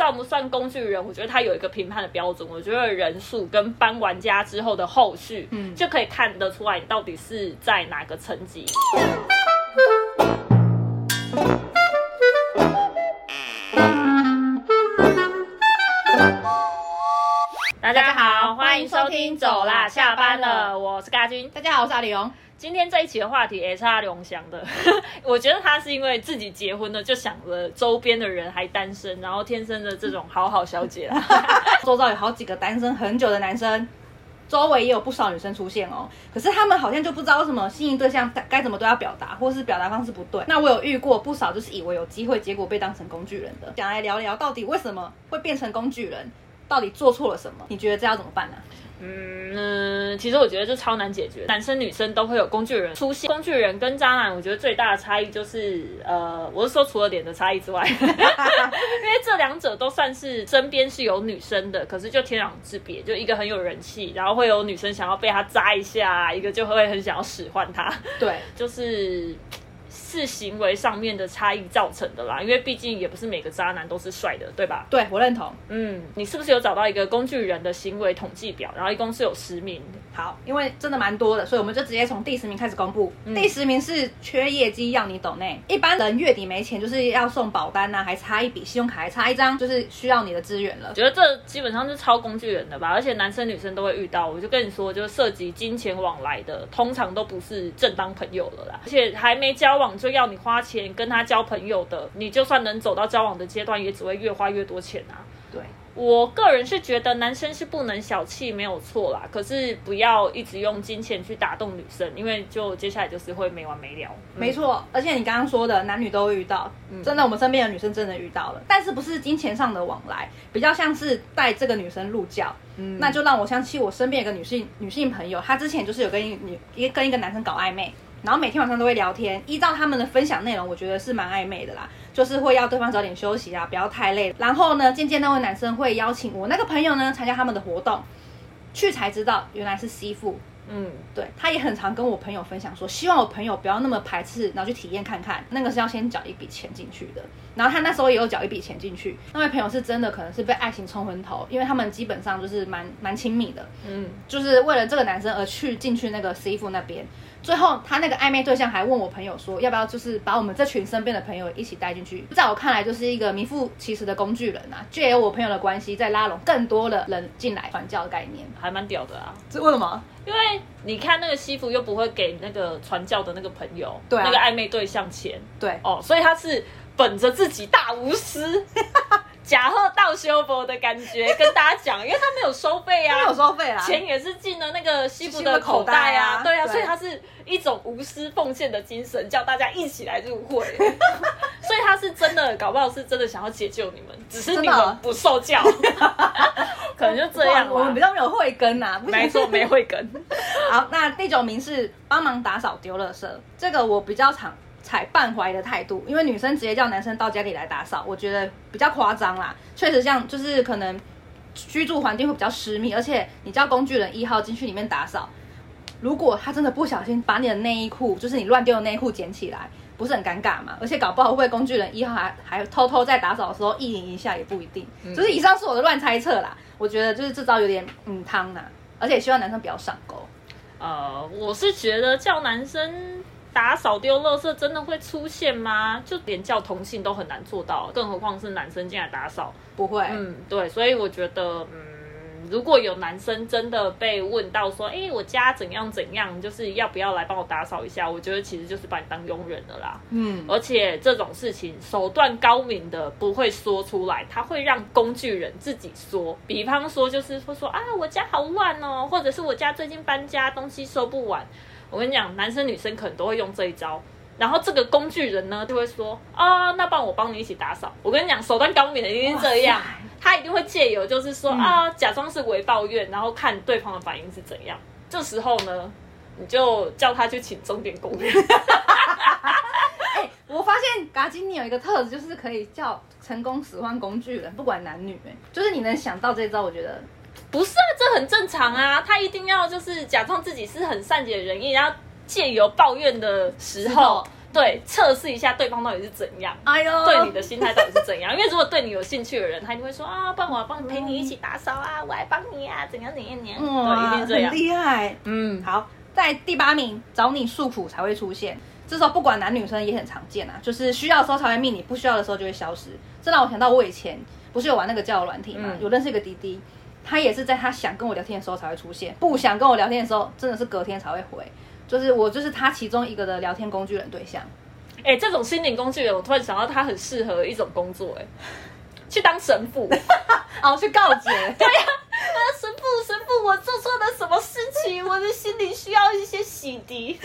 算不算工具人，我觉得他有一个评判的标准。我觉得人数跟搬完家之后的后续，嗯，就可以看得出来你到底是在哪个层级。大家好，欢迎收听，走啦，下班了，我是嘎君。大家好，我是阿龙。今天这一期的话题也是阿龙想的，我觉得他是因为自己结婚了，就想着周边的人还单身，然后天生的这种好好小姐。周遭有好几个单身很久的男生，周围也有不少女生出现哦。可是他们好像就不知道什么心仪对象该怎么都要表达，或是表达方式不对。那我有遇过不少，就是以为有机会，结果被当成工具人的。想来聊聊，到底为什么会变成工具人？到底做错了什么？你觉得这要怎么办呢？嗯，其实我觉得这超难解决，男生女生都会有工具人出现。工具人跟渣男，我觉得最大的差异就是，呃，我是说除了脸的差异之外，因为这两者都算是身边是有女生的，可是就天壤之别，就一个很有人气，然后会有女生想要被他扎一下，一个就会很想要使唤他。对，就是。是行为上面的差异造成的啦，因为毕竟也不是每个渣男都是帅的，对吧？对，我认同。嗯，你是不是有找到一个工具人的行为统计表？然后一共是有十名。好，因为真的蛮多的，所以我们就直接从第十名开始公布。第十名是缺业绩要你懂内，一般人月底没钱就是要送保单呐，还差一笔信用卡，还差一张，就是需要你的资源了。觉得这基本上是超工具人的吧？而且男生女生都会遇到。我就跟你说，就涉及金钱往来的，通常都不是正当朋友了啦。而且还没交往就要你花钱跟他交朋友的，你就算能走到交往的阶段，也只会越花越多钱啊。对。我个人是觉得男生是不能小气，没有错啦。可是不要一直用金钱去打动女生，因为就接下来就是会没完没了。没错，而且你刚刚说的男女都遇到，真的我们身边的女生真的遇到了，但是不是金钱上的往来，比较像是带这个女生入教。嗯，那就让我想起我身边有个女性女性朋友，她之前就是有跟女一跟一个男生搞暧昧，然后每天晚上都会聊天。依照他们的分享内容，我觉得是蛮暧昧的啦。就是会要对方早点休息啊，不要太累。然后呢，渐渐那位男生会邀请我那个朋友呢参加他们的活动，去才知道原来是媳妇。嗯，对，他也很常跟我朋友分享说，希望我朋友不要那么排斥，然后去体验看看。那个是要先缴一笔钱进去的。然后他那时候也有缴一笔钱进去。那位朋友是真的可能是被爱情冲昏头，因为他们基本上就是蛮蛮亲密的。嗯，就是为了这个男生而去进去那个媳妇那边。最后，他那个暧昧对象还问我朋友说，要不要就是把我们这群身边的朋友一起带进去？在我看来，就是一个名副其实的工具人啊，借由我朋友的关系，在拉拢更多的人进来传教的概念，还蛮屌的啊！这为什么？因为你看那个西服又不会给那个传教的那个朋友，对那个暧昧对象钱，对哦，所以他是本着自己大无私。假贺道修佛的感觉 跟大家讲，因为他没有收费啊，没有收费啊，钱也是进了那个西部的口袋啊，对啊，所以他是一种无私奉献的精神，叫大家一起来入会，所以他是真的，搞不好是真的想要解救你们，只是你们不受教，可能就这样。我们比较没有慧根呐，没错，没慧根。好，那第九名是帮忙打扫丢垃圾，这个我比较常。采半怀的态度，因为女生直接叫男生到家里来打扫，我觉得比较夸张啦。确实，像就是可能居住环境会比较私密，而且你叫工具人一号进去里面打扫，如果他真的不小心把你的内衣裤，就是你乱丢的内衣裤捡起来，不是很尴尬嘛？而且搞不好会工具人一号还还偷偷在打扫的时候意淫一下也不一定。就是以上是我的乱猜测啦，我觉得就是这招有点嗯汤呐，而且希望男生不要上钩。呃，我是觉得叫男生。打扫丢垃圾真的会出现吗？就连叫同性都很难做到，更何况是男生进来打扫，不会。嗯，对，所以我觉得，嗯，如果有男生真的被问到说，哎，我家怎样怎样，就是要不要来帮我打扫一下？我觉得其实就是把你当佣人了啦。嗯，而且这种事情手段高明的不会说出来，他会让工具人自己说。比方说，就是会说啊，我家好乱哦，或者是我家最近搬家，东西收不完。我跟你讲，男生女生可能都会用这一招，然后这个工具人呢就会说啊，那帮我帮你一起打扫。我跟你讲，手段高明的一定是这样，他一定会借由就是说啊，假装是为抱怨，然后看对方的反应是怎样。这时候呢，你就叫他去请钟点工。哎，我发现嘎金你有一个特质，就是可以叫成功使唤工具人，不管男女，哎，就是你能想到这招，我觉得。不是啊，这很正常啊。他一定要就是假装自己是很善解人意，然后借由抱怨的时候，对测试一下对方到底是怎样，哎呦，对你的心态到底是怎样？因为如果对你有兴趣的人，他一定会说啊，帮我帮陪你一起打扫啊，我来帮你啊，怎样怎样怎样，对，一定这样，厉害。嗯，好，在第八名，找你诉苦才会出现。这时候不管男女生也很常见啊，就是需要的时候才会命你，不需要的时候就会消失。这让我想到我以前不是有玩那个交友软体嘛，有认识一个滴滴，他也是在他想跟我聊天的时候才会出现，不想跟我聊天的时候，真的是隔天才会回。就是我就是他其中一个的聊天工具人对象。哎，这种心灵工具人，我突然想到他很适合一种工作，哎，去当神父，哦，去告解，对呀。神父，我做错了什么事情？我的心里需要一些洗涤，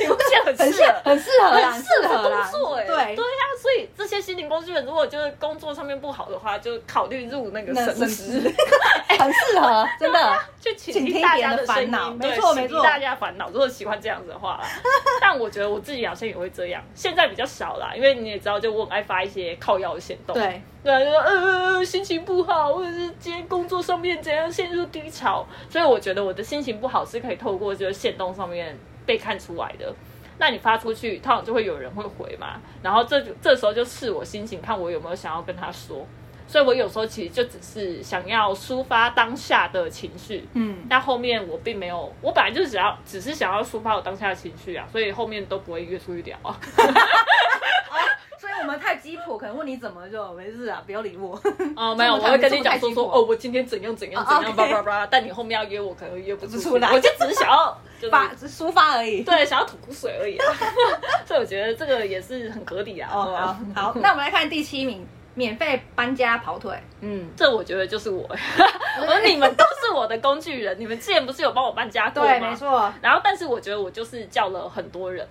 很适合？很适合，很适合工作哎。对对呀，所以这些心灵工具人，如果就是工作上面不好的话，就考虑入那个神职，很适合，真的。去倾听大家的烦恼，没错没错，大家烦恼。如果喜欢这样子的话，但我觉得我自己好像也会这样，现在比较少啦，因为你也知道，就我很爱发一些靠腰的行动。对。对，就说呃心情不好，或者是今天工作上面怎样陷入低潮，所以我觉得我的心情不好是可以透过这个线动上面被看出来的。那你发出去，通常就会有人会回嘛，然后这这时候就试我心情，看我有没有想要跟他说。所以我有时候其实就只是想要抒发当下的情绪，嗯，那后面我并没有，我本来就只要只是想要抒发我当下的情绪啊，所以后面都不会约出去聊啊。我们太鸡婆，可能问你怎么就没事啊，不要理我。哦，没有，我会跟你讲说说哦，我今天怎样怎样怎样叭叭叭。但你后面要约我，可能约不出来。我就只是想要发抒发而已，对，想要吐苦水而已。所以我觉得这个也是很合理啊。哦，好，那我们来看第七名，免费搬家跑腿。嗯，这我觉得就是我。我说你们都是我的工具人，你们之前不是有帮我搬家过吗？对，没错。然后，但是我觉得我就是叫了很多人。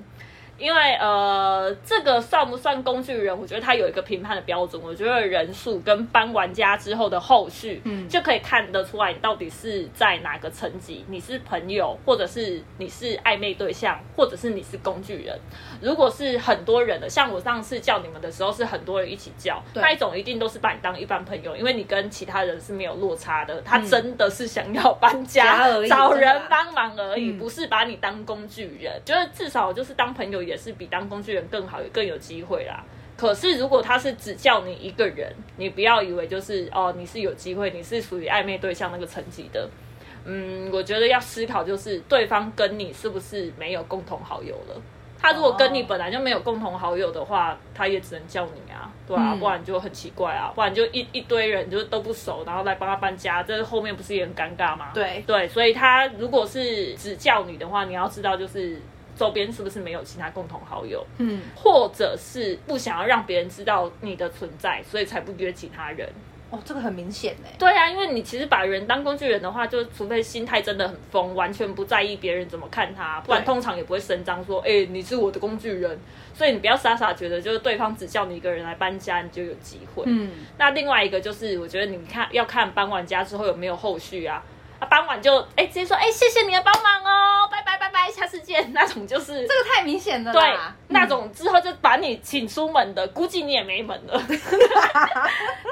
因为呃，这个算不算工具人？我觉得他有一个评判的标准。我觉得人数跟搬完家之后的后续，嗯，就可以看得出来你到底是在哪个层级。你是朋友，或者是你是暧昧对象，或者是你是工具人。如果是很多人的，像我上次叫你们的时候是很多人一起叫，那一种一定都是把你当一般朋友，因为你跟其他人是没有落差的。他真的是想要搬家，找人帮忙而已，不是把你当工具人。就是至少就是当朋友。也是比当工具人更好，也更有机会啦。可是如果他是只叫你一个人，你不要以为就是哦，你是有机会，你是属于暧昧对象那个层级的。嗯，我觉得要思考就是对方跟你是不是没有共同好友了。他如果跟你本来就没有共同好友的话，他也只能叫你啊，对啊，不然就很奇怪啊，不然就一一堆人就是都不熟，然后来帮他搬家，这后面不是也很尴尬吗？对对，所以他如果是只叫你的话，你要知道就是。周边是不是没有其他共同好友？嗯，或者是不想要让别人知道你的存在，所以才不约其他人。哦，这个很明显呢。对啊，因为你其实把人当工具人的话，就除非心态真的很疯，完全不在意别人怎么看他，不然通常也不会声张说：“哎，你是我的工具人。”所以你不要傻傻觉得就是对方只叫你一个人来搬家，你就有机会。嗯，那另外一个就是，我觉得你看要看搬完家之后有没有后续啊。傍晚就哎直接说哎谢谢你的帮忙哦，拜拜拜拜，下次见。那种就是这个太明显了，对，那种之后就把你请出门的，估计你也没门了。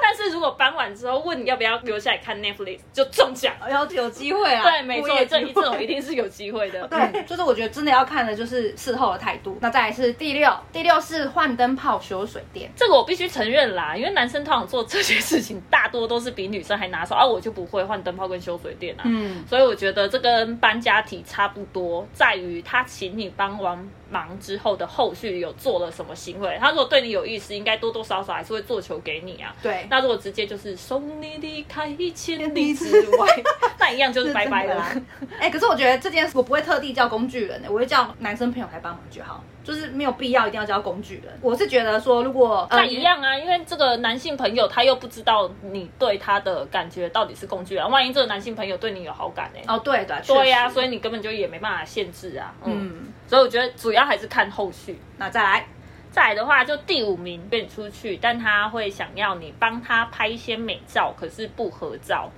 但是如果傍晚之后问你要不要留下来看 Netflix，就中奖，有有机会啊。对，没错，这一种一定是有机会的。对，就是我觉得真的要看的就是事后的态度。那再来是第六，第六是换灯泡修水电。这个我必须承认啦，因为男生通常做这些事情大多都是比女生还拿手，而我就不会换灯泡跟修水电啊。嗯，所以我觉得这跟搬家体差不多，在于他请你帮完忙之后的后续有做了什么行为。他如果对你有意思，应该多多少少还是会做球给你啊。对，那如果直接就是送你离开一千里之外，那一样就是拜拜了。哎，可是我觉得这件事我不会特地叫工具人的，我会叫男生朋友来帮忙就好。就是没有必要一定要叫工具人。我是觉得说，如果那一样啊，因为这个男性朋友他又不知道你对他的感觉到底是工具人，万一这个男性朋友对你有好感呢？哦，对的，对呀，所以你根本就也没办法限制啊。嗯，所以我觉得主要还是看后续。那再来，再来的话，就第五名跟你出去，但他会想要你帮他拍一些美照，可是不合照。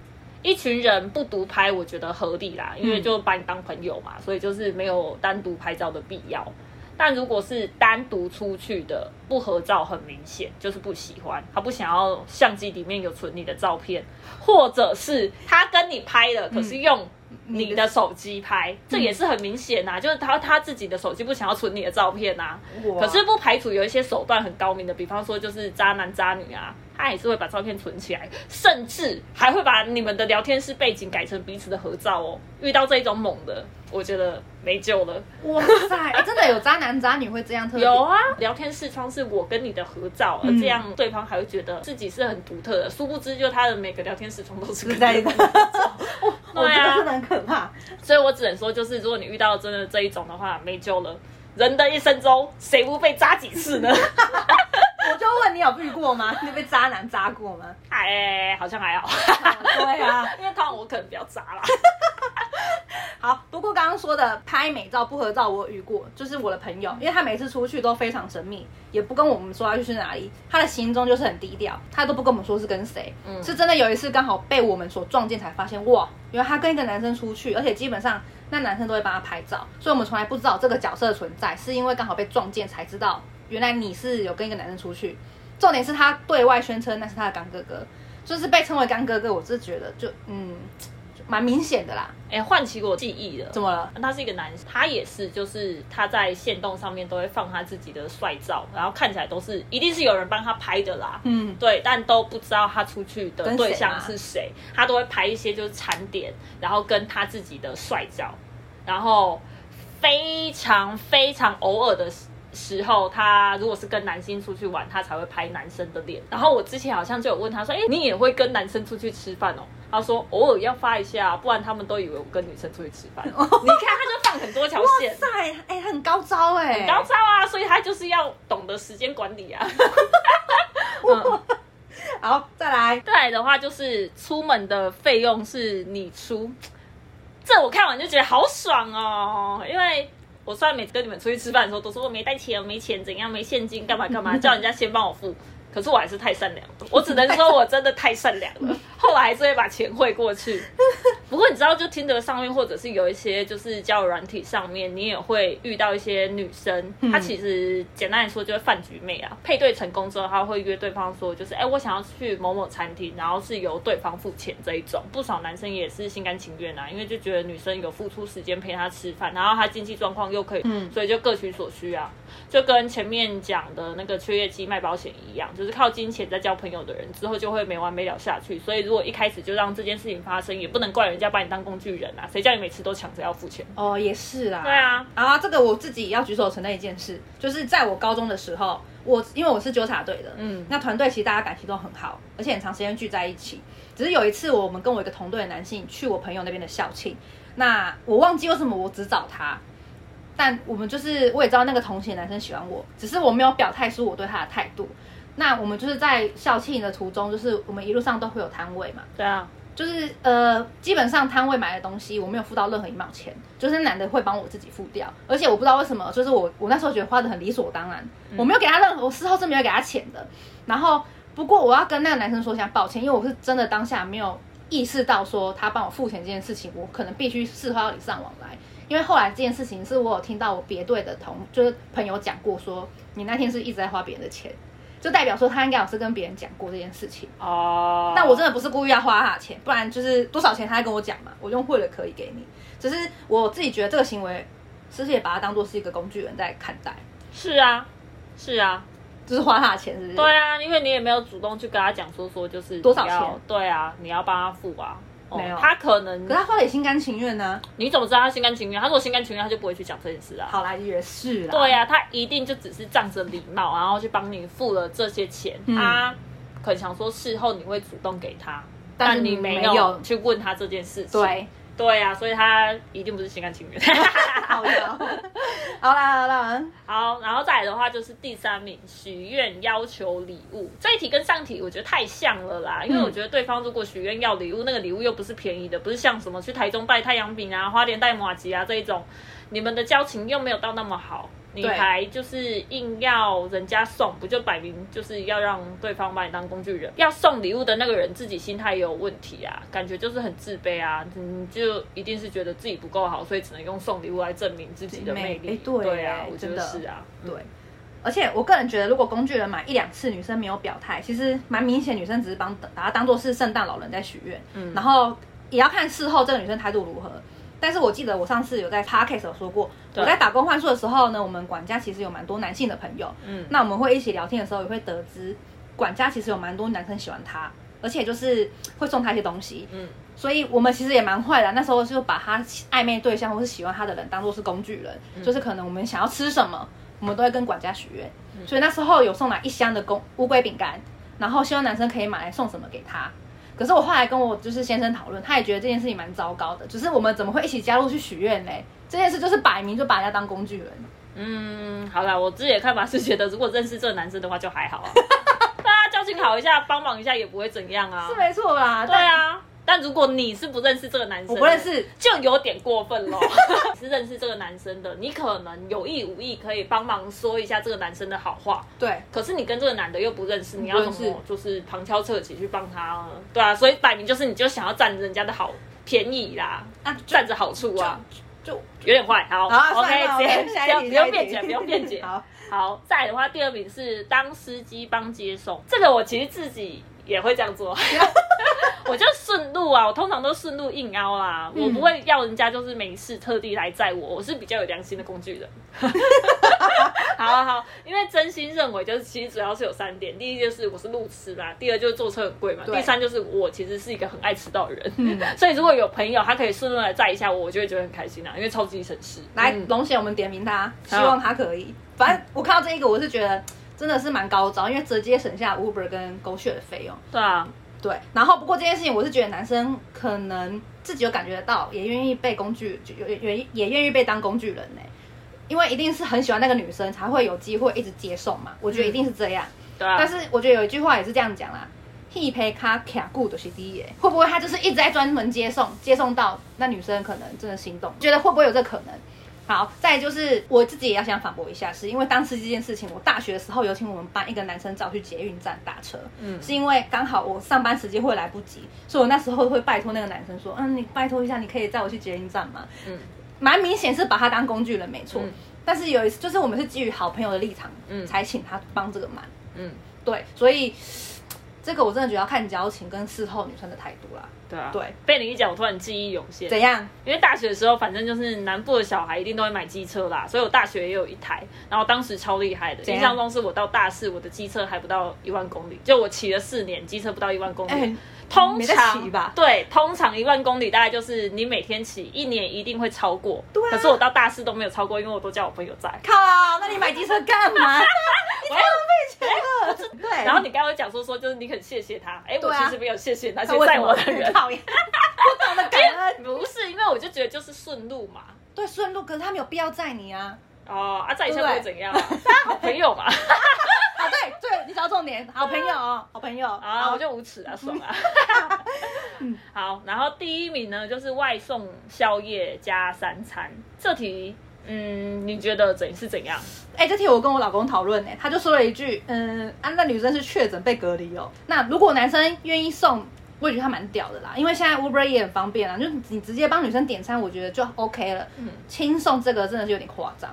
一群人不独拍，我觉得合理啦，因为就把你当朋友嘛，所以就是没有单独拍照的必要。但如果是单独出去的，不合照很明显就是不喜欢，他不想要相机里面有存你的照片，或者是他跟你拍了，可是用。你的手机拍，这也是很明显呐，就是他他自己的手机不想要存你的照片呐。可是不排除有一些手段很高明的，比方说就是渣男渣女啊，他也是会把照片存起来，甚至还会把你们的聊天室背景改成彼此的合照哦。遇到这种猛的，我觉得没救了。哇塞，真的有渣男渣女会这样特？有啊，聊天视窗是我跟你的合照，而这样对方还会觉得自己是很独特的，殊不知就他的每个聊天视窗都是在的。对啊，真的很可怕。所以我只能说，就是如果你遇到真的这一种的话，没救了。人的一生中，谁不被扎几次呢？我就问你有遇过吗？你被渣男渣过吗？哎，好像还好。对啊，因为通常我可能比较渣啦。好，不过刚刚说的拍美照不合照，我遇过，就是我的朋友，因为他每次出去都非常神秘，也不跟我们说要去哪里，他的行踪就是很低调，他都不跟我们说是跟谁。嗯，是真的有一次刚好被我们所撞见，才发现哇，原来他跟一个男生出去，而且基本上那男生都会帮他拍照，所以我们从来不知道这个角色的存在，是因为刚好被撞见才知道，原来你是有跟一个男生出去。重点是他对外宣称那是他的干哥哥，就是被称为干哥哥，我是觉得就嗯。蛮明显的啦，哎，唤起我记忆了。怎么了？他是一个男生，他也是，就是他在线动上面都会放他自己的帅照，然后看起来都是一定是有人帮他拍的啦。嗯，对，但都不知道他出去的对象是谁，他都会拍一些就是残点，然后跟他自己的帅照，然后非常非常偶尔的。时候，他如果是跟男星出去玩，他才会拍男生的脸。然后我之前好像就有问他说：“哎，你也会跟男生出去吃饭哦？”他说：“偶尔要发一下，不然他们都以为我跟女生出去吃饭。”你看，他就放很多条线。哇塞，哎，很高招哎，很高招啊！所以他就是要懂得时间管理啊。好，再来，再来的话就是出门的费用是你出，这我看完就觉得好爽哦，因为。我虽然每次跟你们出去吃饭的时候，都说我没带钱，没钱，怎样没现金，干嘛干嘛，叫人家先帮我付。可是我还是太善良了，我只能说我真的太善良了。后来还是会把钱汇过去。不过你知道，就听得上面，或者是有一些就是交友软体上面，你也会遇到一些女生，她其实简单来说就是饭局妹啊。配对成功之后，她会约对方说，就是哎，我想要去某某餐厅，然后是由对方付钱这一种。不少男生也是心甘情愿啊，因为就觉得女生有付出时间陪他吃饭，然后他经济状况又可以，嗯，所以就各取所需啊。就跟前面讲的那个缺业绩卖保险一样，就是靠金钱在交朋友的人，之后就会没完没了下去。所以如果一开始就让这件事情发生，也不能怪人家把你当工具人啊！谁叫你每次都抢着要付钱？哦，也是啦。对啊，啊，这个我自己要举手承认一件事，就是在我高中的时候，我因为我是纠察队的，嗯，那团队其实大家感情都很好，而且很长时间聚在一起。只是有一次，我们跟我一个同队的男性去我朋友那边的校庆，那我忘记为什么我只找他。但我们就是，我也知道那个同行男生喜欢我，只是我没有表态出我对他的态度。那我们就是在校庆的途中，就是我们一路上都会有摊位嘛。对啊，就是呃，基本上摊位买的东西，我没有付到任何一毛钱，就是男的会帮我自己付掉。而且我不知道为什么，就是我我那时候觉得花的很理所当然，我没有给他任何，我事后是没有给他钱的。然后不过我要跟那个男生说一下抱歉，因为我是真的当下没有意识到说他帮我付钱这件事情，我可能必须事后要礼尚往来。因为后来这件事情是我有听到我别队的同就是朋友讲过，说你那天是一直在花别人的钱，就代表说他应该有是跟别人讲过这件事情哦。但我真的不是故意要花他的钱，不然就是多少钱他跟我讲嘛，我用会了可以给你。只是我自己觉得这个行为，是不是也把他当做是一个工具人在看待？是啊，是啊，就是花他的钱，是不是？对啊，因为你也没有主动去跟他讲说说就是多少钱？对啊，你要帮他付啊。没有，他可能，可他花也心甘情愿呢。你怎么知道他心甘情愿？他如果心甘情愿，他就不会去讲这件事啊。好啦，也是啦。对呀，他一定就只是仗着礼貌，然后去帮你付了这些钱。他可能想说事后你会主动给他，但你没有去问他这件事情。对。对呀，所以他一定不是心甘情愿。好呀，好啦好啦，好，然后再来的话就是第三名，许愿要求礼物。这一题跟上题我觉得太像了啦，因为我觉得对方如果许愿要礼物，那个礼物又不是便宜的，不是像什么去台中拜太阳饼啊、花莲带马吉啊这一种，你们的交情又没有到那么好。你还就是硬要人家送，不就摆明就是要让对方把你当工具人？要送礼物的那个人自己心态也有问题啊，感觉就是很自卑啊，你就一定是觉得自己不够好，所以只能用送礼物来证明自己的魅力。对啊，我觉得是啊，对。而且我个人觉得，如果工具人买一两次，女生没有表态，其实蛮明显，女生只是帮把它当做是圣诞老人在许愿。嗯，然后也要看事后这个女生态度如何。但是我记得我上次有在 podcast 有说过，我在打工换宿的时候呢，我们管家其实有蛮多男性的朋友。嗯，那我们会一起聊天的时候，也会得知管家其实有蛮多男生喜欢他，而且就是会送他一些东西。嗯，所以我们其实也蛮坏的，那时候就把他暧昧对象或是喜欢他的人当做是工具人，就是可能我们想要吃什么。我们都会跟管家许愿，所以那时候有送来一箱的公乌龟饼干，然后希望男生可以买来送什么给他。可是我后来跟我就是先生讨论，他也觉得这件事情蛮糟糕的，就是我们怎么会一起加入去许愿嘞？这件事就是摆明就把人家当工具人。嗯，好了，我自己的看法是觉得，如果认识这个男生的话就还好啊，大家交情好一下，帮忙一下也不会怎样啊，是没错啦，对啊。但如果你是不认识这个男生，我不认识，就有点过分了。是认识这个男生的，你可能有意无意可以帮忙说一下这个男生的好话。对，可是你跟这个男的又不认识，你要怎么就是旁敲侧击去帮他？对啊，所以摆明就是你就想要占人家的好便宜啦，啊，占着好处啊，就有点坏。好，OK，不用不用辩解，不用辩解。好，好，再的话，第二名是当司机帮接送，这个我其实自己。也会这样做，我就顺路啊，我通常都顺路硬凹啦，我不会要人家就是没事特地来载我，我是比较有良心的工具人。好好，因为真心认为就是其实主要是有三点，第一就是我是路痴啦，第二就是坐车很贵嘛，第三就是我其实是一个很爱迟到的人，所以如果有朋友他可以顺路来载一下我，我就会觉得很开心啊，因为超级省事。来龙显我们点名他，希望他可以。反正我看到这一个，我是觉得。真的是蛮高招，因为直接省下 Uber 跟 GoShare 的费用。对啊，对。然后不过这件事情，我是觉得男生可能自己有感觉得到，也愿意被工具，也也也愿意被当工具人呢。因为一定是很喜欢那个女生，才会有机会一直接送嘛。我觉得一定是这样。对啊。但是我觉得有一句话也是这样讲啦，He pay car care good 是第一。会不会他就是一直在专门接送，接送到那女生可能真的心动？觉得会不会有这可能？好，再就是我自己也要想反驳一下，是因为当时这件事情，我大学的时候有请我们班一个男生找去捷运站打车，嗯，是因为刚好我上班时间会来不及，所以我那时候会拜托那个男生说，嗯，你拜托一下，你可以载我去捷运站吗？嗯，蛮明显是把他当工具人，没错。但是有一次，就是我们是基于好朋友的立场，嗯，才请他帮这个忙，嗯，对，所以。这个我真的觉得要看交情跟事后女生的态度啦。对啊，对，被你一讲，我突然记忆涌现。怎样？因为大学的时候，反正就是南部的小孩一定都会买机车啦，所以我大学也有一台，然后当时超厉害的。印象中是我到大四，我的机车还不到一万公里，就我骑了四年，机车不到一万公里。通常对，通常一万公里大概就是你每天骑，一年一定会超过。对，可是我到大四都没有超过，因为我都叫我朋友载。靠，那你买机车干嘛？你太浪费钱了。对。然后你刚刚讲说说，就是你很谢谢他，哎，我其实没有谢谢那些，载我的人。讨厌，不懂得感恩。不是，因为我就觉得就是顺路嘛。对，顺路，可是他没有必要载你啊。哦，啊，在一下会怎样？好朋友嘛。啊，对对，你找重点，好朋友，好朋友，啊，我就无耻啊，爽啊！好，然后第一名呢，就是外送宵夜加三餐。这题，嗯，你觉得怎是怎样？哎，这题我跟我老公讨论呢，他就说了一句，嗯，啊，那女生是确诊被隔离哦。那如果男生愿意送，我也觉得他蛮屌的啦，因为现在 Uber 也很方便啊，就你直接帮女生点餐，我觉得就 OK 了。嗯，轻送这个真的是有点夸张。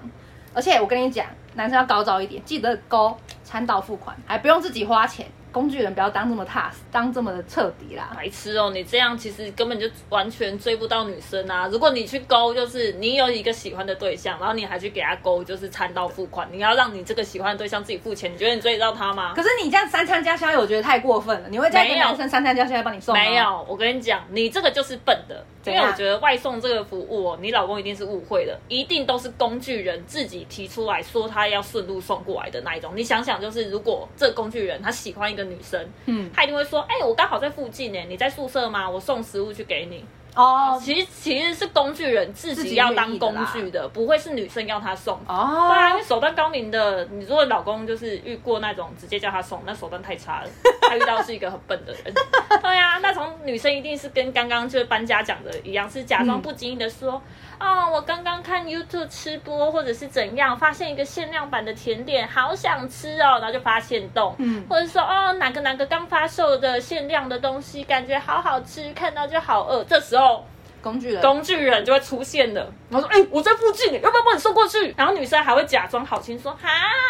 而且我跟你讲，男生要高招一点，记得勾。餐到付款，还不用自己花钱。工具人不要当这么 tough，当这么的彻底啦，白痴哦！你这样其实根本就完全追不到女生啊！如果你去勾，就是你有一个喜欢的对象，然后你还去给他勾，就是餐到付款，你要让你这个喜欢的对象自己付钱，你觉得你追得到他吗？可是你这样三餐加宵夜，我觉得太过分了。你会叫一个男生三餐加宵夜帮你送吗？没有，我跟你讲，你这个就是笨的。因为我觉得外送这个服务，你老公一定是误会的，一定都是工具人自己提出来说他要顺路送过来的那一种。你想想，就是如果这个工具人他喜欢一个女生，嗯，他一定会说，哎，我刚好在附近呢，你在宿舍吗？我送食物去给你。哦，其实其实是工具人自己要当工具的，不会是女生要他送。哦，对啊，因为手段高明的，你如果老公就是遇过那种直接叫他送，那手段太差了。他遇到是一个很笨的人。对啊，那从女生一定是跟刚刚就是搬家讲的一样，是假装不经意的说，哦，我刚刚看 YouTube 吃播或者是怎样，发现一个限量版的甜点，好想吃哦，然后就发现动，嗯，或者说哦哪个哪个刚发售的限量的东西，感觉好好吃，看到就好饿，这时候。工具人，工具人就会出现的。然后说：“哎，我在附近，要不要帮你送过去？”然后女生还会假装好心说：“哈，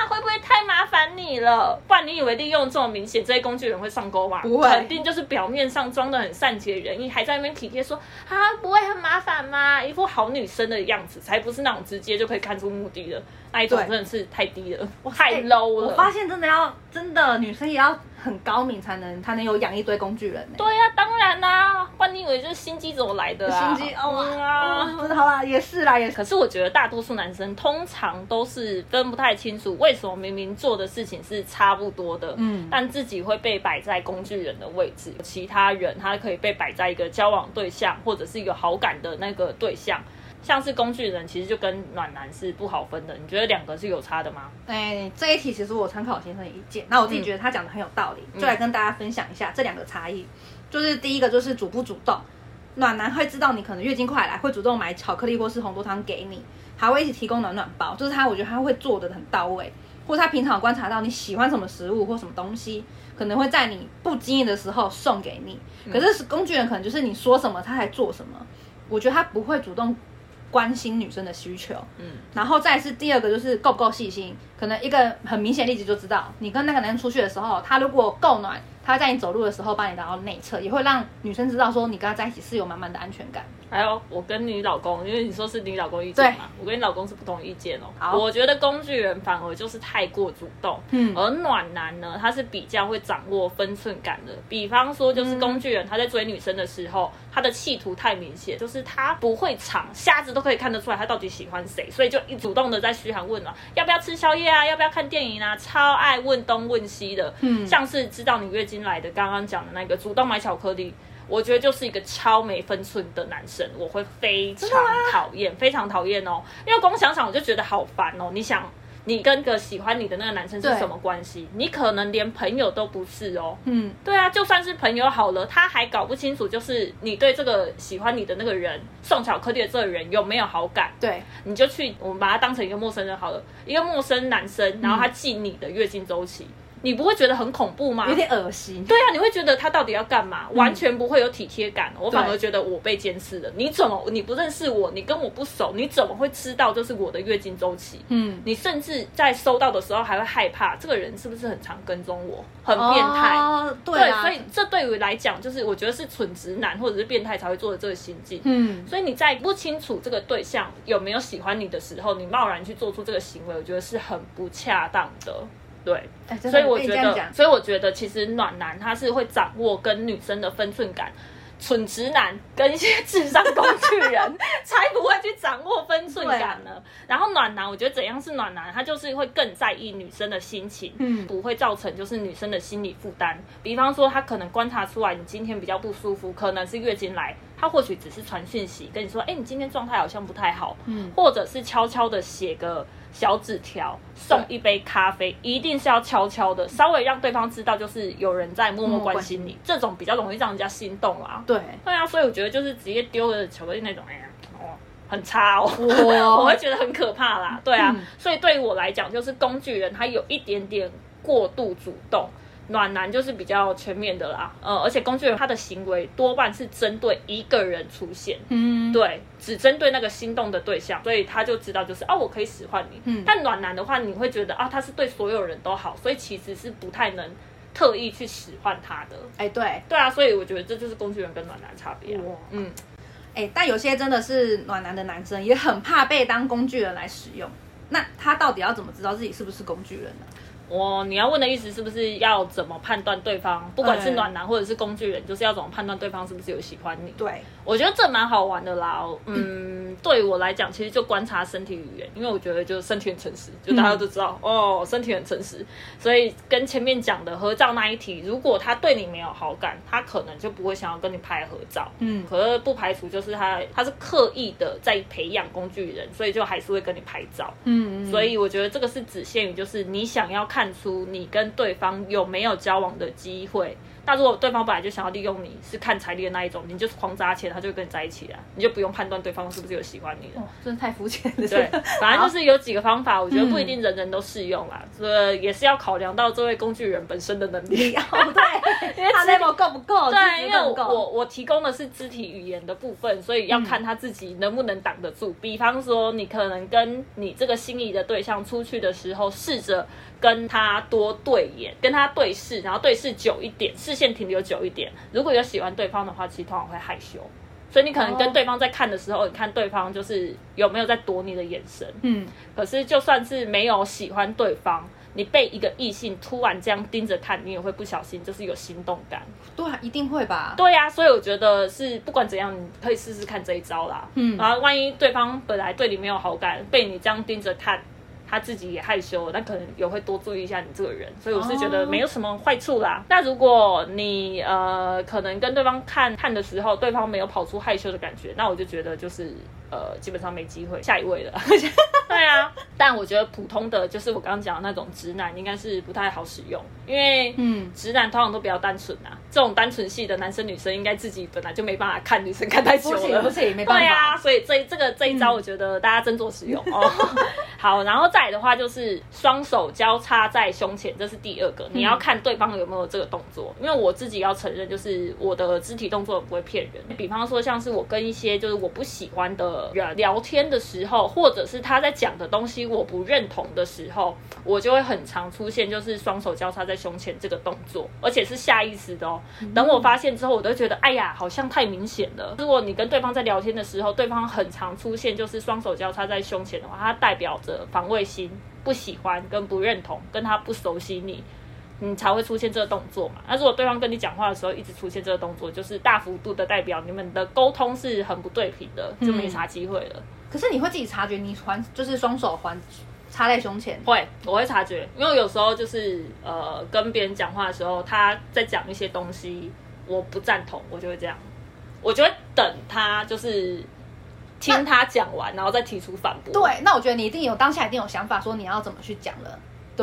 会不会太麻烦你了？不然你以为利用这么明显，这些工具人会上钩吗？不会，肯定就是表面上装的很善解人意，还在那边体贴说：‘啊，不会很麻烦吗？’一副好女生的样子，才不是那种直接就可以看出目的的那一种，真的是太低了，太 low 了。我发现真的要真的女生也要。很高明才能才能有养一堆工具人呢。对呀，当然啦，换你以为这心机怎么来的啊？心机哦啊，好啦，也是啦，也是。可是我觉得大多数男生通常都是分不太清楚，为什么明明做的事情是差不多的，嗯，但自己会被摆在工具人的位置，其他人他可以被摆在一个交往对象或者是有好感的那个对象。像是工具人，其实就跟暖男是不好分的。你觉得两个是有差的吗？哎，这一题其实我参考先生的意见，那我自己觉得他讲的很有道理，就来跟大家分享一下这两个差异。就是第一个就是主不主动，暖男会知道你可能月经快来，会主动买巧克力或是红豆汤给你，还会一起提供暖暖包。就是他，我觉得他会做的很到位，或他平常观察到你喜欢什么食物或什么东西，可能会在你不经意的时候送给你。可是工具人可能就是你说什么他才做什么，我觉得他不会主动。关心女生的需求，嗯，然后再是第二个就是够不够细心，可能一个很明显例子就知道，你跟那个男生出去的时候，他如果够暖。他在你走路的时候帮你打到内侧，也会让女生知道说你跟他在一起是有满满的安全感。还有我跟你老公，因为你说是你老公意见嘛，我跟你老公是不同意见哦。我觉得工具人反而就是太过主动，嗯，而暖男呢，他是比较会掌握分寸感的。比方说，就是工具人他在追女生的时候，他的企图太明显，就是他不会藏，瞎子都可以看得出来他到底喜欢谁，所以就一主动的在嘘寒问暖，要不要吃宵夜啊，要不要看电影啊，超爱问东问西的，嗯，像是知道你月经来的，刚刚讲的那个主动买巧克力，我觉得就是一个超没分寸的男生，我会非常讨厌，非常讨厌哦。因为光想想我就觉得好烦哦。你想，你跟个喜欢你的那个男生是什么关系？你可能连朋友都不是哦。嗯，对啊，就算是朋友好了，他还搞不清楚，就是你对这个喜欢你的那个人送巧克力的这个人有没有好感？对，你就去，我们把他当成一个陌生人好了，一个陌生男生，然后他记你的月经周期。你不会觉得很恐怖吗？有点恶心。对啊，你会觉得他到底要干嘛？完全不会有体贴感。我反而觉得我被监视了。你怎么你不认识我？你跟我不熟，你怎么会知道就是我的月经周期？嗯，你甚至在收到的时候还会害怕，这个人是不是很常跟踪我？很变态。对，所以这对于来讲，就是我觉得是蠢直男或者是变态才会做的这个心境。嗯，所以你在不清楚这个对象有没有喜欢你的时候，你贸然去做出这个行为，我觉得是很不恰当的。对，所以我觉得，所以我觉得，其实暖男他是会掌握跟女生的分寸感，蠢直男跟一些智商工具人才不会去掌握分寸感呢。然后暖男，我觉得怎样是暖男，他就是会更在意女生的心情，嗯，不会造成就是女生的心理负担。比方说，他可能观察出来你今天比较不舒服，可能是月经来，他或许只是传讯息跟你说，哎，你今天状态好像不太好，嗯，或者是悄悄的写个。小纸条送一杯咖啡，一定是要悄悄的，稍微让对方知道，就是有人在默默关心你，这种比较容易让人家心动啦。对，对啊，所以我觉得就是直接丢了巧克力那种，哎呀，哦，很差哦，我会觉得很可怕啦。对啊，所以对于我来讲，就是工具人他有一点点过度主动。暖男就是比较全面的啦，呃，而且工具人他的行为多半是针对一个人出现，嗯，对，只针对那个心动的对象，所以他就知道就是哦，我可以使唤你。嗯，但暖男的话，你会觉得啊，他是对所有人都好，所以其实是不太能特意去使唤他的。哎，对，对啊，所以我觉得这就是工具人跟暖男差别。嗯，哎，但有些真的是暖男的男生也很怕被当工具人来使用，那他到底要怎么知道自己是不是工具人呢？我你要问的意思是不是要怎么判断对方，不管是暖男或者是工具人，就是要怎么判断对方是不是有喜欢你？对，我觉得这蛮好玩的啦。嗯，对我来讲，其实就观察身体语言，因为我觉得就身体很诚实，就大家都知道哦，身体很诚实。所以跟前面讲的合照那一题，如果他对你没有好感，他可能就不会想要跟你拍合照。嗯，可是不排除就是他他是刻意的在培养工具人，所以就还是会跟你拍照。嗯，所以我觉得这个是只限于就是你想要看。看出你跟对方有没有交往的机会，那如果对方本来就想要利用你，是看财力的那一种，你就是狂砸钱，他就跟你在一起了，你就不用判断对方是不是有喜欢你的。真的太肤浅了。对，反正就是有几个方法，我觉得不一定人人都适用啦，这也是要考量到这位工具人本身的能力。哦，对，因为他 level 够不够？对，因为我我提供的是肢体语言的部分，所以要看他自己能不能挡得住。比方说，你可能跟你这个心仪的对象出去的时候，试着。跟他多对眼，跟他对视，然后对视久一点，视线停留久一点。如果有喜欢对方的话，其实通常会害羞，所以你可能跟对方在看的时候，你看对方就是有没有在躲你的眼神。嗯，可是就算是没有喜欢对方，你被一个异性突然这样盯着看，你也会不小心就是有心动感。对，一定会吧？对呀，所以我觉得是不管怎样，你可以试试看这一招啦。嗯，然后万一对方本来对你没有好感，被你这样盯着看。他自己也害羞，那可能也会多注意一下你这个人，所以我是觉得没有什么坏处啦。那如果你呃可能跟对方看看的时候，对方没有跑出害羞的感觉，那我就觉得就是。呃，基本上没机会，下一位了。对啊，但我觉得普通的就是我刚刚讲的那种直男，应该是不太好使用，因为嗯，直男通常都比较单纯啊。这种单纯系的男生女生，应该自己本来就没办法看女生看太久了，不行不行，没办法。对啊，所以这这个这一招，我觉得大家斟酌使用哦。好，然后再来的话就是双手交叉在胸前，这是第二个，你要看对方有没有这个动作。因为我自己要承认，就是我的肢体动作不会骗人。比方说，像是我跟一些就是我不喜欢的。人聊天的时候，或者是他在讲的东西我不认同的时候，我就会很常出现，就是双手交叉在胸前这个动作，而且是下意识的哦。等我发现之后，我都觉得，哎呀，好像太明显了。如果你跟对方在聊天的时候，对方很常出现就是双手交叉在胸前的话，它代表着防卫心、不喜欢跟不认同，跟他不熟悉你。你才会出现这个动作嘛？那如果对方跟你讲话的时候一直出现这个动作，就是大幅度的代表你们的沟通是很不对频的，就没啥机会了。可是你会自己察觉，你环就是双手环插在胸前，会，我会察觉，因为有时候就是呃跟别人讲话的时候，他在讲一些东西，我不赞同，我就会这样，我就会等他就是听他讲完，然后再提出反驳。对，那我觉得你一定有当下一定有想法，说你要怎么去讲了。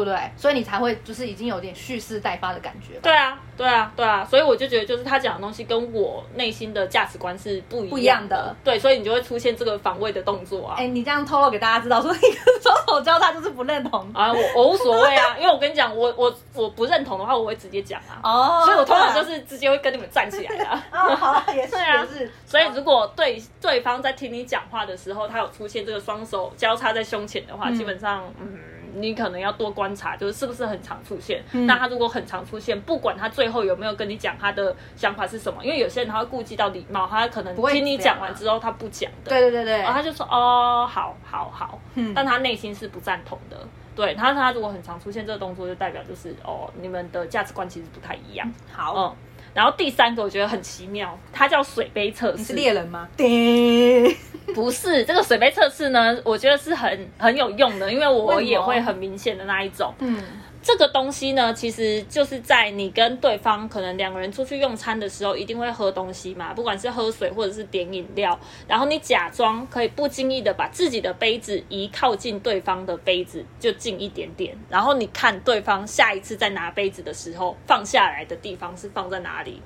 对不对？所以你才会就是已经有点蓄势待发的感觉。对啊，对啊，对啊。所以我就觉得，就是他讲的东西跟我内心的价值观是不不一样的。对，所以你就会出现这个防卫的动作啊。哎，你这样透露给大家知道，说你双手交叉就是不认同啊。我我无所谓啊，因为我跟你讲，我我我不认同的话，我会直接讲啊。哦。所以我通常就是直接会跟你们站起来啊。哦，好，也是 啊。是。所以如果对对方在听你讲话的时候，他有出现这个双手交叉在胸前的话，基本上嗯。你可能要多观察，就是是不是很常出现。那他如果很常出现，不管他最后有没有跟你讲他的想法是什么，因为有些人他会顾及到礼貌，他可能听你讲完之后他不讲的。对对对对，然后他就说哦，好好好，但他内心是不赞同的。对他，他如果很常出现这个动作，就代表就是哦，你们的价值观其实不太一样。好，嗯。然后第三个我觉得很奇妙，它叫水杯测试。你是猎人吗？对不是，这个水杯测试呢，我觉得是很很有用的，因为我也会很明显的那一种。嗯。这个东西呢，其实就是在你跟对方可能两个人出去用餐的时候，一定会喝东西嘛，不管是喝水或者是点饮料，然后你假装可以不经意的把自己的杯子移靠近对方的杯子，就近一点点，然后你看对方下一次再拿杯子的时候，放下来的地方是放在哪里？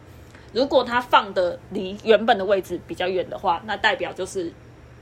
如果他放的离原本的位置比较远的话，那代表就是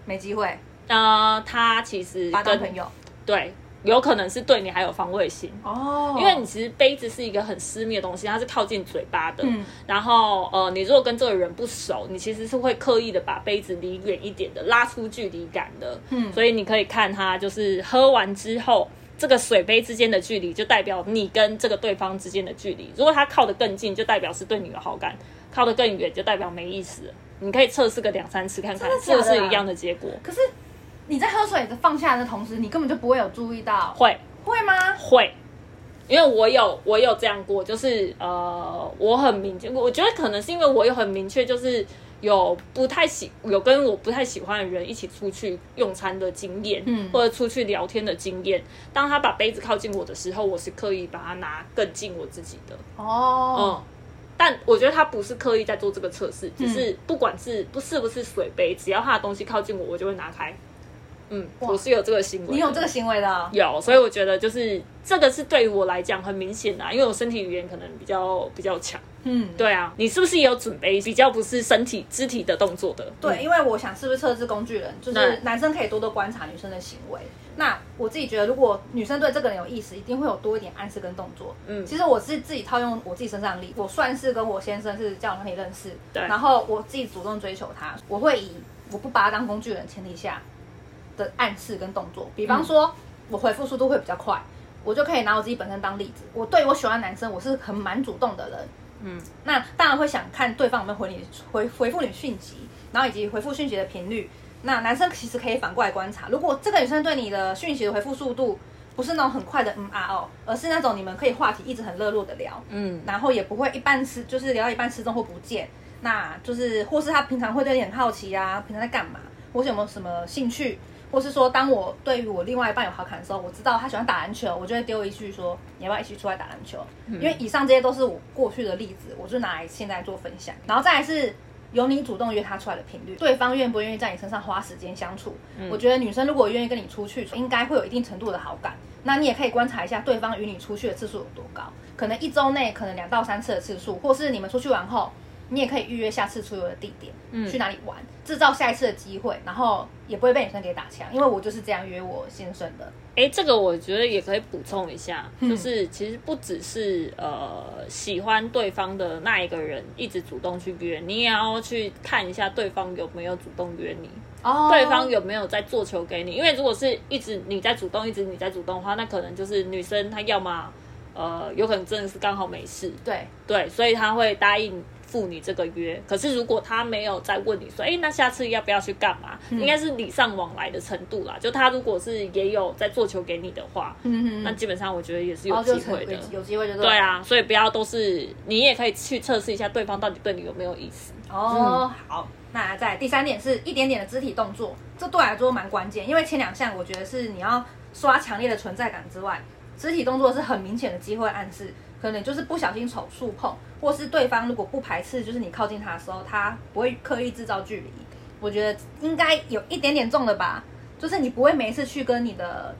没机会。呃，他其实跟朋友对。有可能是对你还有防卫心哦，因为你其实杯子是一个很私密的东西，它是靠近嘴巴的。嗯，然后呃，你如果跟这个人不熟，你其实是会刻意的把杯子离远一点的，拉出距离感的。嗯，所以你可以看他就是喝完之后，这个水杯之间的距离就代表你跟这个对方之间的距离。如果他靠得更近，就代表是对你有好感；靠得更远，就代表没意思。你可以测试个两三次看看，是不是一样的结果？可是。你在喝水的放下的同时，你根本就不会有注意到。会会吗？会，因为我有我有这样过，就是呃，我很明确，我觉得可能是因为我有很明确，就是有不太喜有跟我不太喜欢的人一起出去用餐的经验，嗯，或者出去聊天的经验。当他把杯子靠近我的时候，我是刻意把它拿更近我自己的。哦，嗯，但我觉得他不是刻意在做这个测试，只是不管是不是不是水杯，只要他的东西靠近我，我就会拿开。嗯，我是有这个行为，你有这个行为的，有，所以我觉得就是这个是对于我来讲很明显的，因为我身体语言可能比较比较强。嗯，对啊，你是不是也有准备比较不是身体肢体的动作的？对，因为我想是不是测试工具人，就是男生可以多多观察女生的行为。那我自己觉得，如果女生对这个人有意思，一定会有多一点暗示跟动作。嗯，其实我是自己套用我自己身上的例，我算是跟我先生是交往可以认识，对，然后我自己主动追求他，我会以我不把他当工具人前提下的暗示跟动作，比方说我回复速度会比较快，我就可以拿我自己本身当例子。我对我喜欢男生，我是很蛮主动的人。嗯，那当然会想看对方有没有回你回回复你讯息，然后以及回复讯息的频率。那男生其实可以反过来观察，如果这个女生对你的讯息的回复速度不是那种很快的嗯啊哦，而是那种你们可以话题一直很热络的聊，嗯，然后也不会一半失就是聊到一半失踪或不见，那就是或是他平常会对你很好奇啊，平常在干嘛，或是有没有什么兴趣。或是说，当我对于我另外一半有好感的时候，我知道他喜欢打篮球，我就会丢一句说：“你要不要一起出来打篮球？”因为以上这些都是我过去的例子，我就拿来现在做分享。然后再来是由你主动约他出来的频率，对方愿不愿意在你身上花时间相处。我觉得女生如果愿意跟你出去，应该会有一定程度的好感。那你也可以观察一下对方与你出去的次数有多高，可能一周内可能两到三次的次数，或是你们出去玩后。你也可以预约下次出游的地点，嗯，去哪里玩，制造下一次的机会，然后也不会被女生给打枪，因为我就是这样约我先生的。哎，这个我觉得也可以补充一下，就是其实不只是呃喜欢对方的那一个人一直主动去约，你也要去看一下对方有没有主动约你，哦，对方有没有在做球给你，因为如果是一直你在主动，一直你在主动的话，那可能就是女生她要么呃有可能真的是刚好没事，对对，所以她会答应。付你这个约，可是如果他没有再问你说，哎，那下次要不要去干嘛？应该是礼尚往来的程度啦。就他如果是也有在做球给你的话，那基本上我觉得也是有机会的，有机会就对啊。所以不要都是你也可以去测试一下对方到底对你有没有意思。哦，好，那在第三点是一点点的肢体动作，这对我来说蛮关键，因为前两项我觉得是你要刷强烈的存在感之外，肢体动作是很明显的机会暗示。可能就是不小心手触碰，或是对方如果不排斥，就是你靠近他的时候，他不会刻意制造距离。我觉得应该有一点点重的吧，就是你不会每一次去跟你的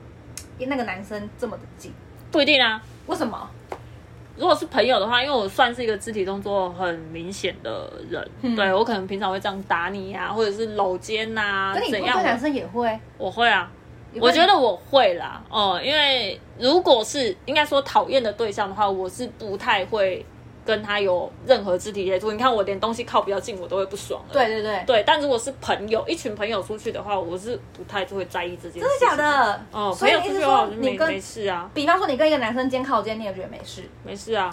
那个男生这么的近。不一定啊，为什么？如果是朋友的话，因为我算是一个肢体动作很明显的人，对我可能平常会这样打你呀，或者是搂肩呐，怎样？男生也会，我会啊。我觉得我会啦，哦，因为如果是应该说讨厌的对象的话，我是不太会跟他有任何肢体接触。你看我连东西靠比较近，我都会不爽对对对，对。但如果是朋友，一群朋友出去的话，我是不太会在意这件事。真的假的？哦，所以意思说你跟没事啊？比方说你跟一个男生肩靠肩，你也觉得没事？没事啊。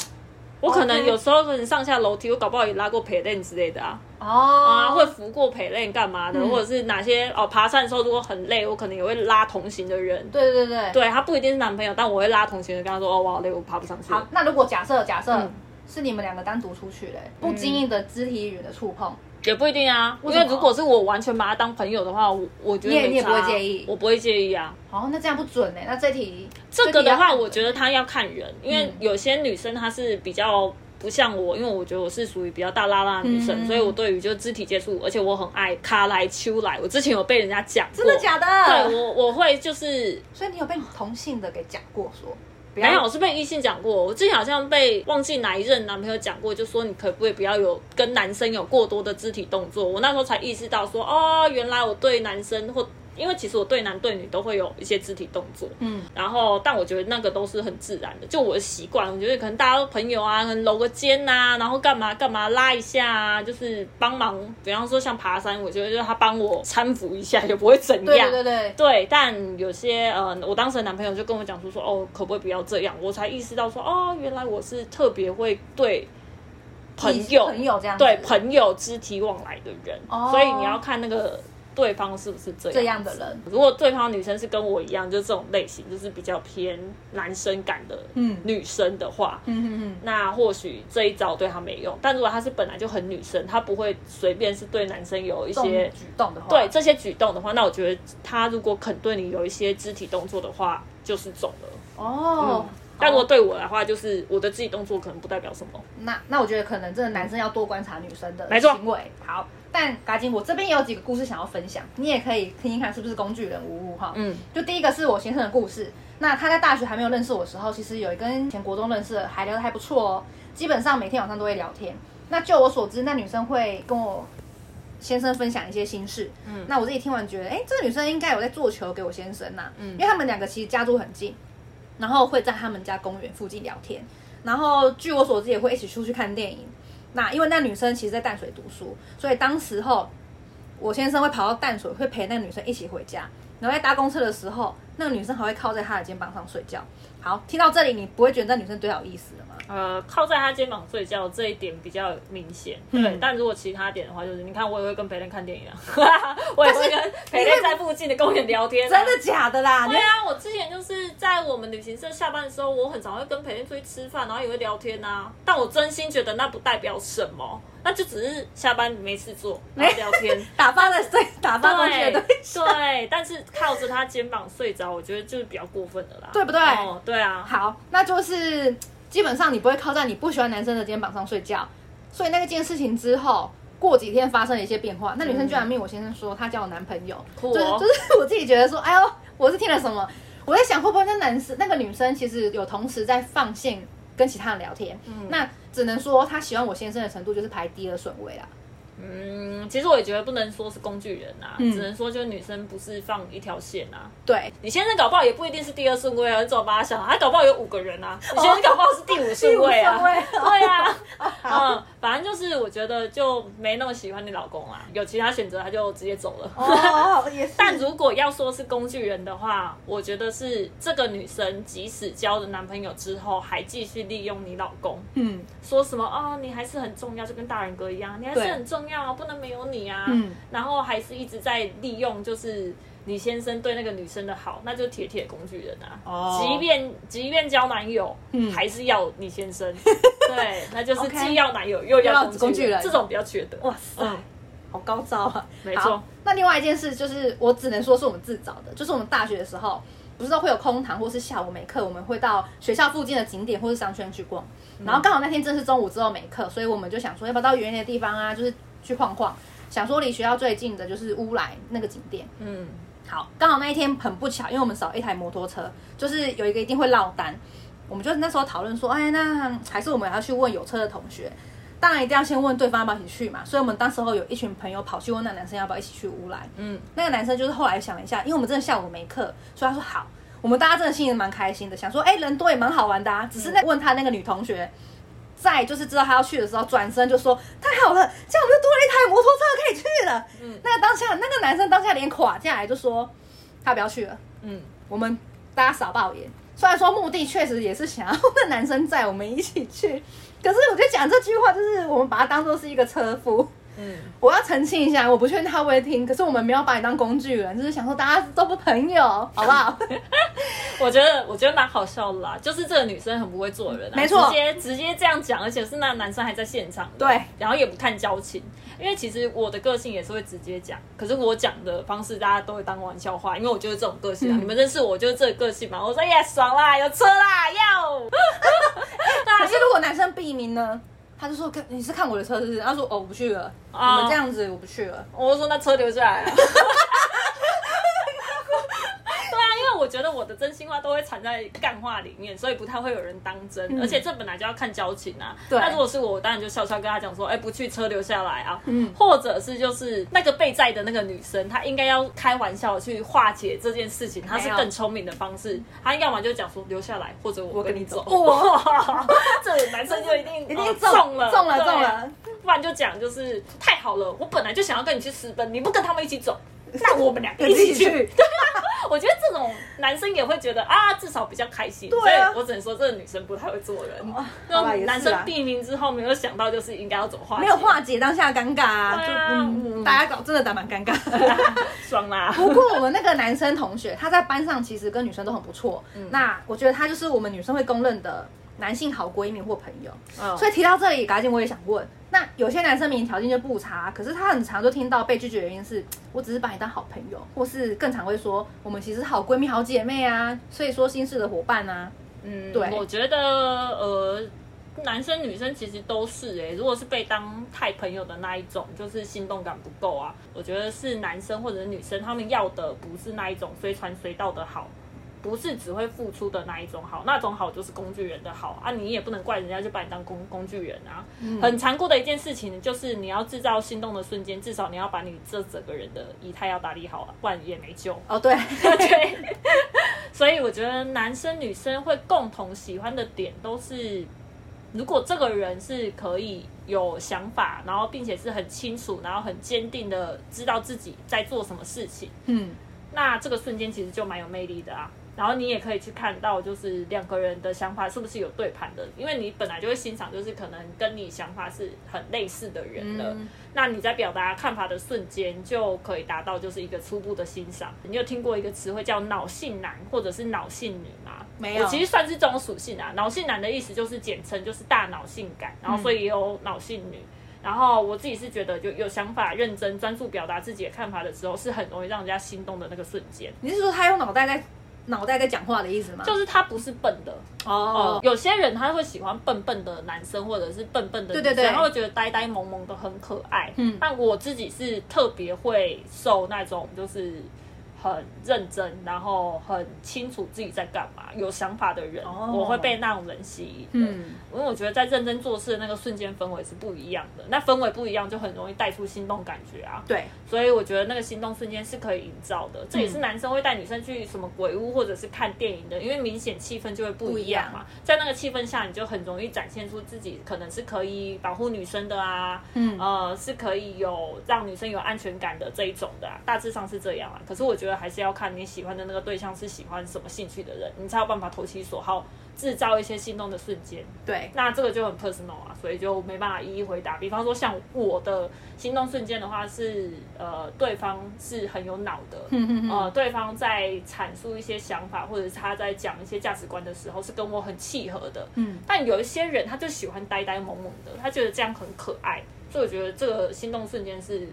我可能有时候可能上下楼梯，我搞不好也拉过陪练之类的啊。哦。啊，会扶过陪练干嘛的？或者是哪些哦？爬山的时候如果很累，我可能也会拉同行的人。对对对。对他不一定是男朋友，但我会拉同行的，跟他说：“哦，我好累，我爬不上去。”好，那如果假设假设是你们两个单独出去嘞，不经意的肢体语言的触碰。也不一定啊，因为如果是我完全把他当朋友的话，我我觉得你也不会介意，我不会介意啊。哦，那这样不准呢？那这题这个的话，我觉得他要看人，因为有些女生她是比较不像我，因为我觉得我是属于比较大拉拉的女生，所以我对于就肢体接触，而且我很爱卡来秋来。我之前有被人家讲，真的假的？对我我会就是，所以你有被同性的给讲过说。没有，我是被异性讲过。我之前好像被忘记哪一任男朋友讲过，就说你可不可以不要有跟男生有过多的肢体动作。我那时候才意识到说，哦，原来我对男生或。因为其实我对男对女都会有一些肢体动作，嗯，然后但我觉得那个都是很自然的，就我的习惯。我觉得可能大家都朋友啊，可能搂个肩呐，然后干嘛干嘛拉一下啊，就是帮忙。比方说像爬山，我觉得就是他帮我搀扶一下，也不会怎样。对对对对。但有些呃，我当时的男朋友就跟我讲说说哦，可不可以不要这样？我才意识到说哦，原来我是特别会对朋友朋友这样对朋友肢体往来的人，所以你要看那个。对方是不是这样这样的人？如果对方女生是跟我一样，就这种类型，就是比较偏男生感的女生的话，那或许这一招对她没用。但如果她是本来就很女生，她不会随便是对男生有一些举动的话，对这些举动的话，那我觉得她如果肯对你有一些肢体动作的话，就是中了。哦。但如果对我的话，就是我的肢体动作可能不代表什么。那那我觉得可能这个男生要多观察女生的行为。好，但嘎金，我这边也有几个故事想要分享，你也可以听听看是不是工具人无误哈。嗯，就第一个是我先生的故事。那他在大学还没有认识我的时候，其实有一跟前国中认识的，还聊得还不错哦。基本上每天晚上都会聊天。那就我所知，那女生会跟我先生分享一些心事。嗯，那我自己听完觉得，哎，这个女生应该有在做球给我先生呐。嗯，因为他们两个其实家住很近，然后会在他们家公园附近聊天。然后据我所知，也会一起出去看电影。那因为那女生其实在淡水读书，所以当时候我先生会跑到淡水，会陪那个女生一起回家。然后在搭公车的时候，那个女生还会靠在他的肩膀上睡觉。好，听到这里，你不会觉得那女生对他有意思了吗？呃，靠在他肩膀睡觉这一点比较明显。对，但如果其他点的话，就是你看，我也会跟培练看电影啊，我也会跟培练在附近的公园聊天。真的假的啦？对啊，我之前就是在我们旅行社下班的时候，我很常会跟培练出去吃饭，然后也会聊天啊。但我真心觉得那不代表什么。那就只是下班没事做，没聊天，打发了睡，打发过去对对，但是靠着他肩膀睡着，我觉得就是比较过分的啦，对不对？哦，对啊。好，那就是基本上你不会靠在你不喜欢男生的肩膀上睡觉，所以那个件事情之后，过几天发生了一些变化，那女生居然命我先生说她交了男朋友，就是就是我自己觉得说，哎呦，我是听了什么？我在想会不会那男生那个女生其实有同时在放线跟其他人聊天，嗯那。只能说她喜欢我先生的程度就是排第二顺位啦。嗯，其实我也觉得不能说是工具人啊，只能说就是女生不是放一条线啊。对，你先生搞不好也不一定是第二顺位啊，你怎么把他想？他搞不好有五个人啊，你先生搞不好是第五顺位啊。对啊，嗯，反正就是我觉得就没那么喜欢你老公啊，有其他选择他就直接走了。哦，也是。但如果要说是工具人的话，我觉得是这个女生即使交了男朋友之后，还继续利用你老公。嗯，说什么哦，你还是很重要，就跟大人哥一样，你还是很重。要不能没有你啊！嗯然后还是一直在利用，就是李先生对那个女生的好，那就铁铁工具人啊！哦，即便即便交男友，嗯还是要李先生。对，那就是既要男友又要工具人，这种比较缺德。哇塞，好高招啊！没错。那另外一件事就是，我只能说是我们自找的，就是我们大学的时候。不是都会有空堂，或是下午没课，我们会到学校附近的景点或是商圈去逛。然后刚好那天正是中午之后没课，所以我们就想说，要不要到远一点的地方啊，就是去晃晃。想说离学校最近的就是乌来那个景点。嗯，好，刚好那一天很不巧，因为我们少一台摩托车，就是有一个一定会落单。我们就那时候讨论说，哎，那还是我们要去问有车的同学。当然一定要先问对方要不要一起去嘛，所以我们当时候有一群朋友跑去问那男生要不要一起去乌来。嗯，那个男生就是后来想了一下，因为我们真的下午没课，所以他说好。我们大家真的心里蛮开心的，想说哎人多也蛮好玩的啊。只是在问他那个女同学，在就是知道他要去的时候，转身就说太好了，这样我们就多了一台摩托车可以去了。嗯，那个当下那个男生当下连垮下来就说他不要去了。嗯，我们大家少爆言。虽然说目的确实也是想要那男生载我们一起去。可是我觉得讲这句话，就是我们把他当做是一个车夫。嗯，我要澄清一下，我不确定他会听。可是我们没有把你当工具人，就是想说大家都不朋友，好不好？我觉得我觉得蛮好笑的啦，就是这个女生很不会做人，没错，直接直接这样讲，而且是那男生还在现场，对，然后也不看交情，因为其实我的个性也是会直接讲，可是我讲的方式大家都会当玩笑话，因为我就是这种个性啊。你们认识我就是这个个性嘛？我说耶，爽啦，有车啦，要。可是如果男生避名呢？他就说：“看你是看我的车是不是？”他说：“哦，我不去了，你们这样子我不去了。”我就说：“那车留下来。”我觉得我的真心话都会藏在干话里面，所以不太会有人当真。而且这本来就要看交情啊。对那如果是我，我当然就笑笑跟他讲说：“哎，不去车留下来啊。”嗯。或者是就是那个被载的那个女生，她应该要开玩笑去化解这件事情，她是更聪明的方式。她要么就讲说留下来，或者我跟你走。哇！这男生就一定 一定中了，中了，中了。不然就讲就是太好了，我本来就想要跟你去私奔，你不跟他们一起走。那我们两个 一起去，对啊，我觉得这种男生也会觉得啊，至少比较开心。对啊，我只能说这个女生不太会做人。那男生避名之后没有想到，就是应该要怎么化解，没有化解当下尴尬啊，就嗯，大家搞真的打蛮尴尬，爽啦。不过我们那个男生同学，他在班上其实跟女生都很不错。嗯那我觉得他就是我们女生会公认的。男性好闺蜜或朋友，所以提到这里，赶紧我也想问，那有些男生明明条件就不差，可是他很常就听到被拒绝的原因是，我只是把你当好朋友，或是更常会说，我们其实好闺蜜、好姐妹啊，所以说心事的伙伴啊。嗯，对，我觉得呃，男生女生其实都是哎，如果是被当太朋友的那一种，就是心动感不够啊。我觉得是男生或者是女生，他们要的不是那一种随传随到的好。不是只会付出的那一种好，那种好就是工具人的好啊，你也不能怪人家就把你当工工具人啊。很残酷的一件事情就是你要制造心动的瞬间，至少你要把你这整个人的仪态要打理好，不然也没救。哦，对 对，所以我觉得男生女生会共同喜欢的点都是。如果这个人是可以有想法，然后并且是很清楚，然后很坚定的知道自己在做什么事情，嗯，那这个瞬间其实就蛮有魅力的啊。然后你也可以去看到，就是两个人的想法是不是有对盘的，因为你本来就会欣赏，就是可能跟你想法是很类似的人了。那你在表达看法的瞬间，就可以达到就是一个初步的欣赏。你有听过一个词汇叫脑性男或者是脑性女吗？没有。我其实算是这种属性啊。脑性男的意思就是简称就是大脑性感，然后所以也有脑性女。然后我自己是觉得，就有想法、认真、专注表达自己的看法的时候，是很容易让人家心动的那个瞬间。你是说他用脑袋在？脑袋在讲话的意思吗？就是他不是笨的哦。有些人他会喜欢笨笨的男生，或者是笨笨的女生，他会觉得呆呆萌萌的很可爱。嗯，但我自己是特别会受那种就是。很认真，然后很清楚自己在干嘛，有想法的人，我会被那种人吸引。嗯，因为我觉得在认真做事的那个瞬间氛围是不一样的，那氛围不一样就很容易带出心动感觉啊。对，所以我觉得那个心动瞬间是可以营造的。这也是男生会带女生去什么鬼屋或者是看电影的，因为明显气氛就会不一样嘛。在那个气氛下，你就很容易展现出自己可能是可以保护女生的啊，嗯，呃，是可以有让女生有安全感的这一种的，啊大致上是这样啊。可是我觉得。还是要看你喜欢的那个对象是喜欢什么兴趣的人，你才有办法投其所好，制造一些心动的瞬间。对，那这个就很 personal 啊，所以就没办法一一回答。比方说，像我的心动瞬间的话，是呃，对方是很有脑的，呃，对方在阐述一些想法，或者是他在讲一些价值观的时候，是跟我很契合的。嗯，但有一些人他就喜欢呆呆萌萌的，他觉得这样很可爱，所以我觉得这个心动瞬间是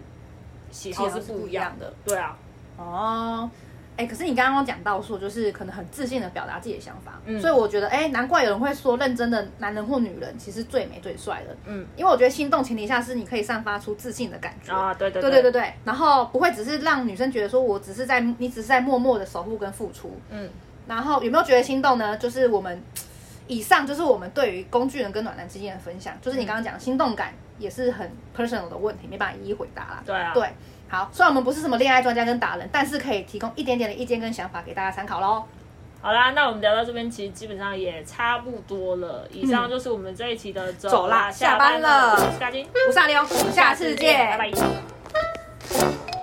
喜好是不一样的。对啊。哦，哎，可是你刚刚讲到说，就是可能很自信的表达自己的想法，嗯，所以我觉得，哎，难怪有人会说，认真的男人或女人其实最美最帅的，嗯，因为我觉得心动前提下是你可以散发出自信的感觉。啊，对对对。对对对，然后不会只是让女生觉得说我只是在你只是在默默的守护跟付出，嗯，然后有没有觉得心动呢？就是我们以上就是我们对于工具人跟暖男之间的分享，就是你刚刚讲心动感也是很 personal 的问题，没办法一一回答啦，对啊，对。好，虽然我们不是什么恋爱专家跟达人，但是可以提供一点点的意见跟想法给大家参考喽。好啦，那我们聊到这边，其实基本上也差不多了。以上就是我们这一期的走啦，下班了，下金不下流，下次见，拜拜。